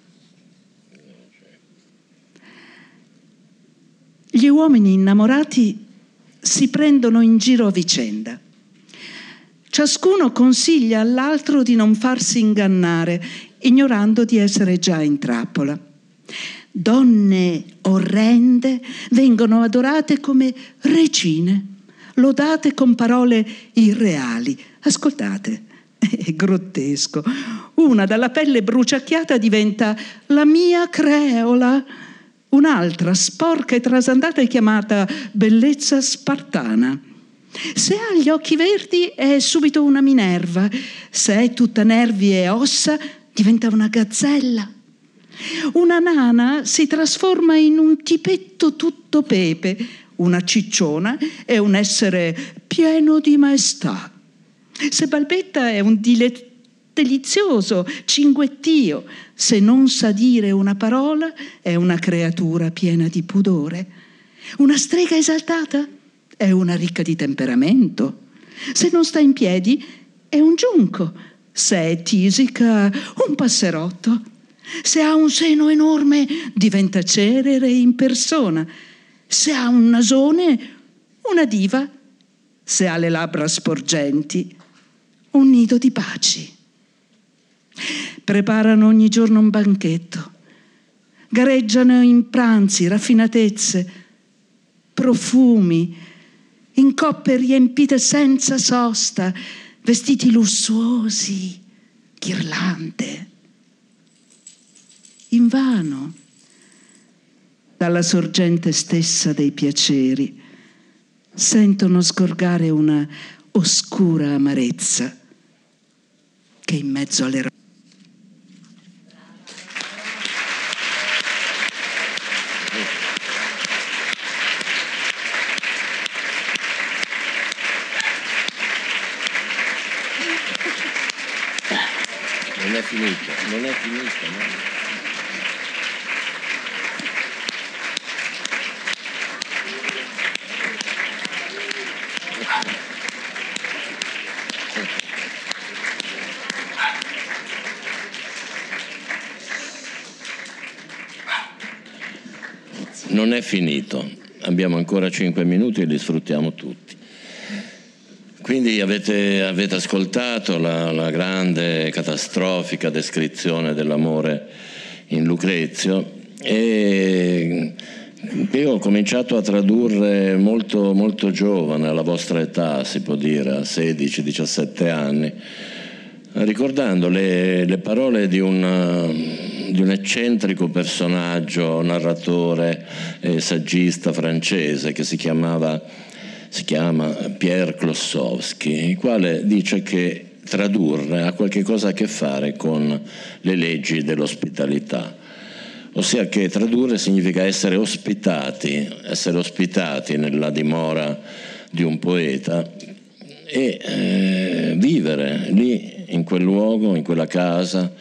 Gli uomini innamorati si prendono in giro a vicenda. Ciascuno consiglia all'altro di non farsi ingannare, ignorando di essere già in trappola. Donne orrende vengono adorate come regine, lodate con parole irreali. Ascoltate, [laughs] è grottesco. Una dalla pelle bruciacchiata diventa la mia creola. Un'altra, sporca e trasandata, è chiamata bellezza spartana. Se ha gli occhi verdi è subito una Minerva, se è tutta nervi e ossa diventa una gazzella. Una nana si trasforma in un tipetto tutto pepe, una cicciona è un essere pieno di maestà. Se balbetta è un diletto delizioso, cinguettio. Se non sa dire una parola è una creatura piena di pudore. Una strega esaltata è una ricca di temperamento. Se non sta in piedi è un giunco. Se è tisica, un passerotto. Se ha un seno enorme diventa cerere in persona. Se ha un nasone, una diva. Se ha le labbra sporgenti, un nido di baci. Preparano ogni giorno un banchetto, gareggiano in pranzi, raffinatezze, profumi, in coppe riempite senza sosta, vestiti lussuosi, ghirlande. Invano, dalla sorgente stessa dei piaceri, sentono sgorgare una oscura amarezza che in mezzo alle rocce. Non è finito. No? non è finito, abbiamo ancora cinque minuti e li sfruttiamo tutti. Quindi avete, avete ascoltato la, la, grande, catastrofica descrizione dell'amore in Lucrezio. E io ho cominciato a tradurre molto, molto giovane, alla vostra età si può dire, a 16-17 anni, ricordando le, le parole di un di un eccentrico personaggio, narratore e saggista francese che si chiamava si chiama Pierre Klossowski, il quale dice che tradurre ha qualche cosa a che fare con le leggi dell'ospitalità. Ossia che tradurre significa essere ospitati, essere ospitati nella dimora di un poeta e eh, vivere lì, in quel luogo, in quella casa,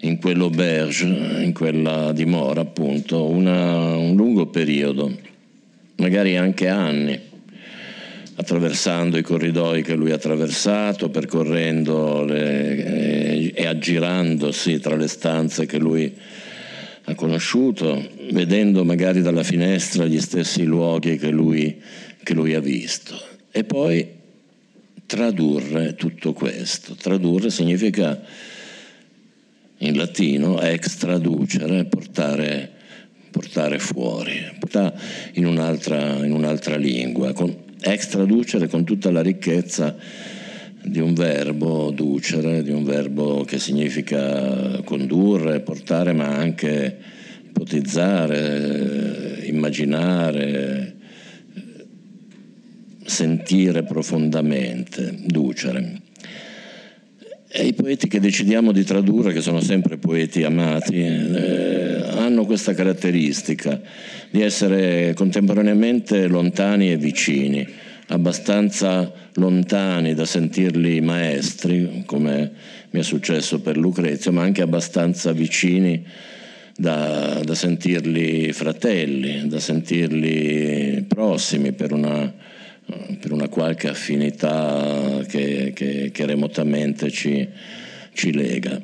in quell'auberge, in quella dimora appunto, una, un lungo periodo, magari anche anni, attraversando i corridoi che lui ha attraversato, percorrendo le, e, e aggirandosi tra le stanze che lui ha conosciuto, vedendo magari dalla finestra gli stessi luoghi che lui, che lui ha visto. E poi tradurre tutto questo. Tradurre significa in latino ex traducere, portare, portare fuori, in un'altra, in un'altra lingua, con, ex traducere con tutta la ricchezza di un verbo ducere, di un verbo che significa condurre, portare, ma anche ipotizzare, immaginare, sentire profondamente, ducere. E i poeti che decidiamo di tradurre, che sono sempre poeti amati, eh, hanno questa caratteristica di essere contemporaneamente lontani e vicini, abbastanza lontani da sentirli maestri, come mi è successo per Lucrezio, ma anche abbastanza vicini da, da sentirli fratelli, da sentirli prossimi per una per una qualche affinità che, che, che remotamente ci, ci lega.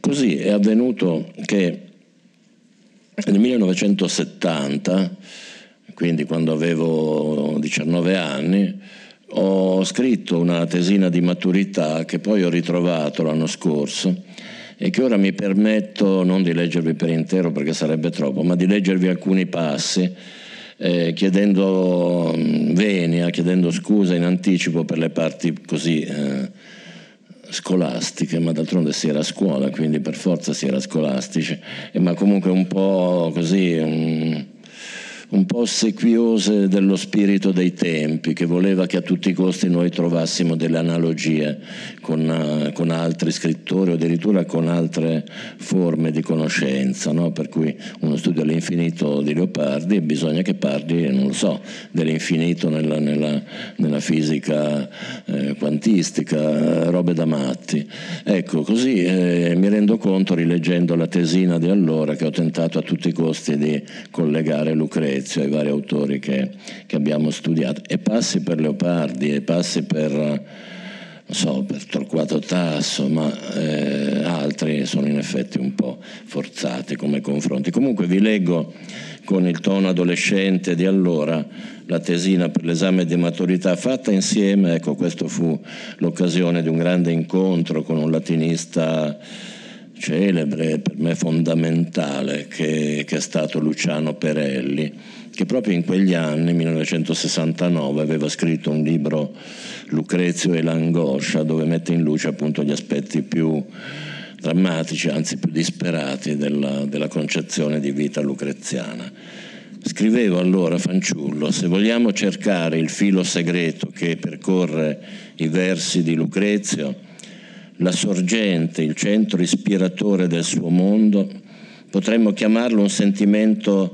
Così è avvenuto che nel 1970, quindi quando avevo 19 anni, ho scritto una tesina di maturità che poi ho ritrovato l'anno scorso e che ora mi permetto non di leggervi per intero perché sarebbe troppo, ma di leggervi alcuni passi eh, chiedendo mm, venia, chiedendo scusa in anticipo per le parti così eh, scolastiche, ma d'altronde si era a scuola, quindi per forza si era scolastici, eh, ma comunque un po' così... Un, un po' ossequiose dello spirito dei tempi, che voleva che a tutti i costi noi trovassimo delle analogie con, uh, con altri scrittori o addirittura con altre forme di conoscenza, no? per cui uno studia l'infinito di Leopardi e bisogna che parli, non lo so, dell'infinito nella, nella, nella fisica eh, quantistica, robe da matti. Ecco, così eh, mi rendo conto rileggendo la tesina di allora che ho tentato a tutti i costi di collegare Venezia, ai vari autori che, che abbiamo studiato, e passi per Leopardi, e passi per, so, per Torquato Tasso, ma eh, altri sono in effetti un po' forzati come confronti. Comunque vi leggo con il tono adolescente di allora la tesina per l'esame di maturità fatta insieme, ecco questo fu l'occasione di un grande incontro con un latinista celebre, per me fondamentale, che, che, è stato Luciano Perelli, che proprio in quegli anni, 1969, aveva scritto un libro Lucrezio e l'angoscia, dove mette in luce appunto gli aspetti più drammatici, anzi più disperati della, della concezione di vita lucreziana. Scrivevo allora, fanciullo, se vogliamo cercare il filo segreto che percorre i versi di Lucrezio, la sorgente, il centro ispiratore del suo mondo, potremmo chiamarlo un sentimento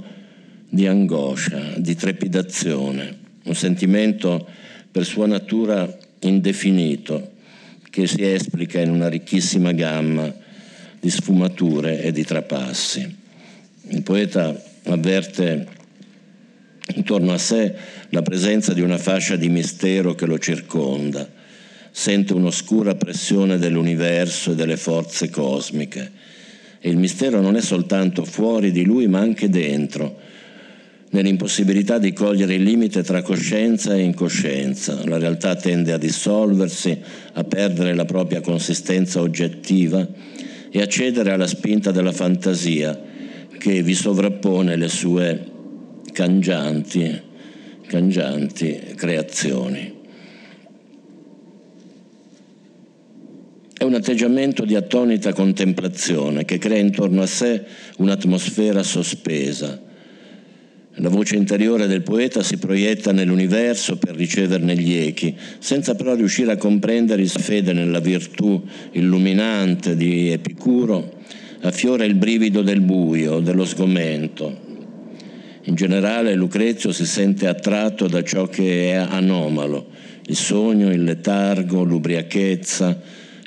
di angoscia, di trepidazione, un sentimento per sua natura indefinito, che si esplica in una ricchissima gamma di sfumature e di trapassi. Il poeta avverte intorno a sé la presenza di una fascia di mistero che lo circonda, sente un'oscura pressione dell'universo e delle forze cosmiche. E il mistero non è soltanto fuori di lui, ma anche dentro, nell'impossibilità di cogliere il limite tra coscienza e incoscienza. La realtà tende a dissolversi, a perdere la propria consistenza oggettiva e a cedere alla spinta della fantasia che vi sovrappone le sue cangianti, cangianti creazioni. È un atteggiamento di attonita contemplazione che crea intorno a sé un'atmosfera sospesa. La voce interiore del poeta si proietta nell'universo per riceverne gli echi, senza però riuscire a comprendere il fede nella virtù illuminante di Epicuro, affiora il brivido del buio, dello sgomento. In generale Lucrezio si sente attratto da ciò che è anomalo, il sogno, il letargo, l'ubriachezza,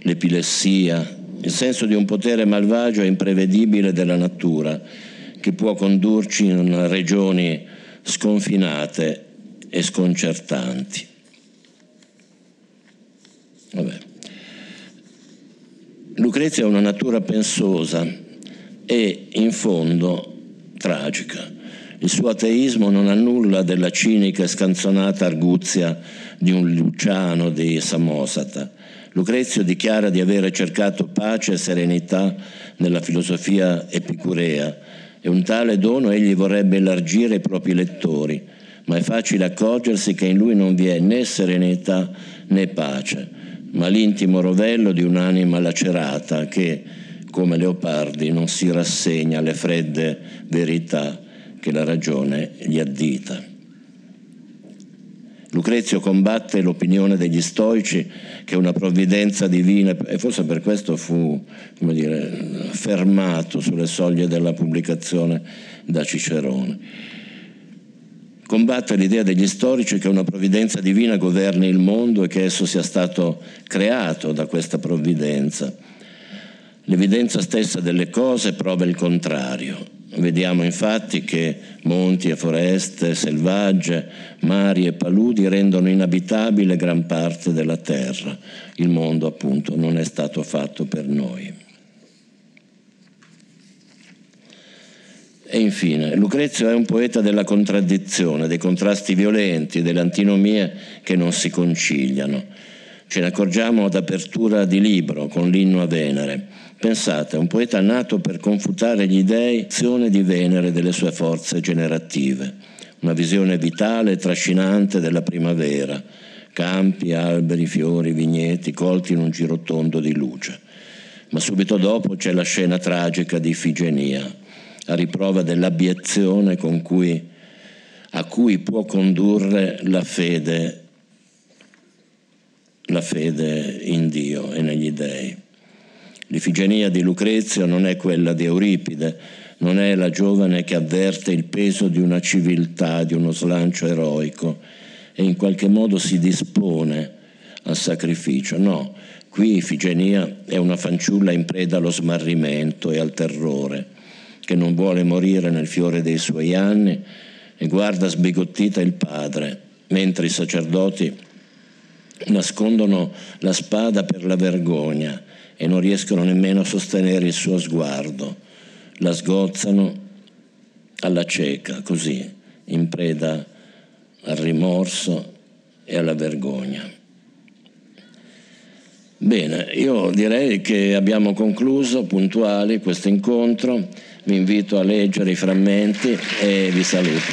l'epilessia, il senso di un potere malvagio e imprevedibile della natura che può condurci in regioni sconfinate e sconcertanti. Vabbè. Lucrezia è una natura pensosa e in fondo tragica. Il suo ateismo non ha nulla della cinica e scanzonata arguzia di un Luciano di Samosata Lucrezio dichiara di avere cercato pace e serenità nella filosofia epicurea e un tale dono egli vorrebbe elargire ai propri lettori, ma è facile accorgersi che in lui non vi è né serenità né pace, ma l'intimo rovello di un'anima lacerata che, come Leopardi, non si rassegna alle fredde verità che la ragione gli addita. Lucrezio combatte l'opinione degli stoici che una provvidenza divina, e forse per questo fu dire, fermato sulle soglie della pubblicazione da Cicerone. Combatte l'idea degli storici che una provvidenza divina governi il mondo e che esso sia stato creato da questa provvidenza. L'evidenza stessa delle cose prova il contrario. Vediamo infatti che monti e foreste selvagge, mari e paludi rendono inabitabile gran parte della terra. Il mondo appunto non è stato fatto per noi. E infine, Lucrezio è un poeta della contraddizione, dei contrasti violenti, delle antinomie che non si conciliano. Ce ne accorgiamo ad apertura di libro con l'inno a Venere Pensate, un poeta nato per confutare gli dei, azione di Venere delle sue forze generative, una visione vitale e trascinante della primavera, campi, alberi, fiori, vigneti colti in un girotondo di luce. Ma subito dopo c'è la scena tragica di Ifigenia, a riprova dell'abiezione cui, a cui può condurre la fede, la fede in Dio e negli dei. L'Ifigenia di Lucrezio non è quella di Euripide, non è la giovane che avverte il peso di una civiltà, di uno slancio eroico e in qualche modo si dispone al sacrificio. No, qui Ifigenia è una fanciulla in preda allo smarrimento e al terrore, che non vuole morire nel fiore dei suoi anni e guarda sbigottita il padre, mentre i sacerdoti nascondono la spada per la vergogna e non riescono nemmeno a sostenere il suo sguardo, la sgozzano alla cieca, così, in preda al rimorso e alla vergogna. Bene, io direi che abbiamo concluso puntuali questo incontro, vi invito a leggere i frammenti e vi saluto.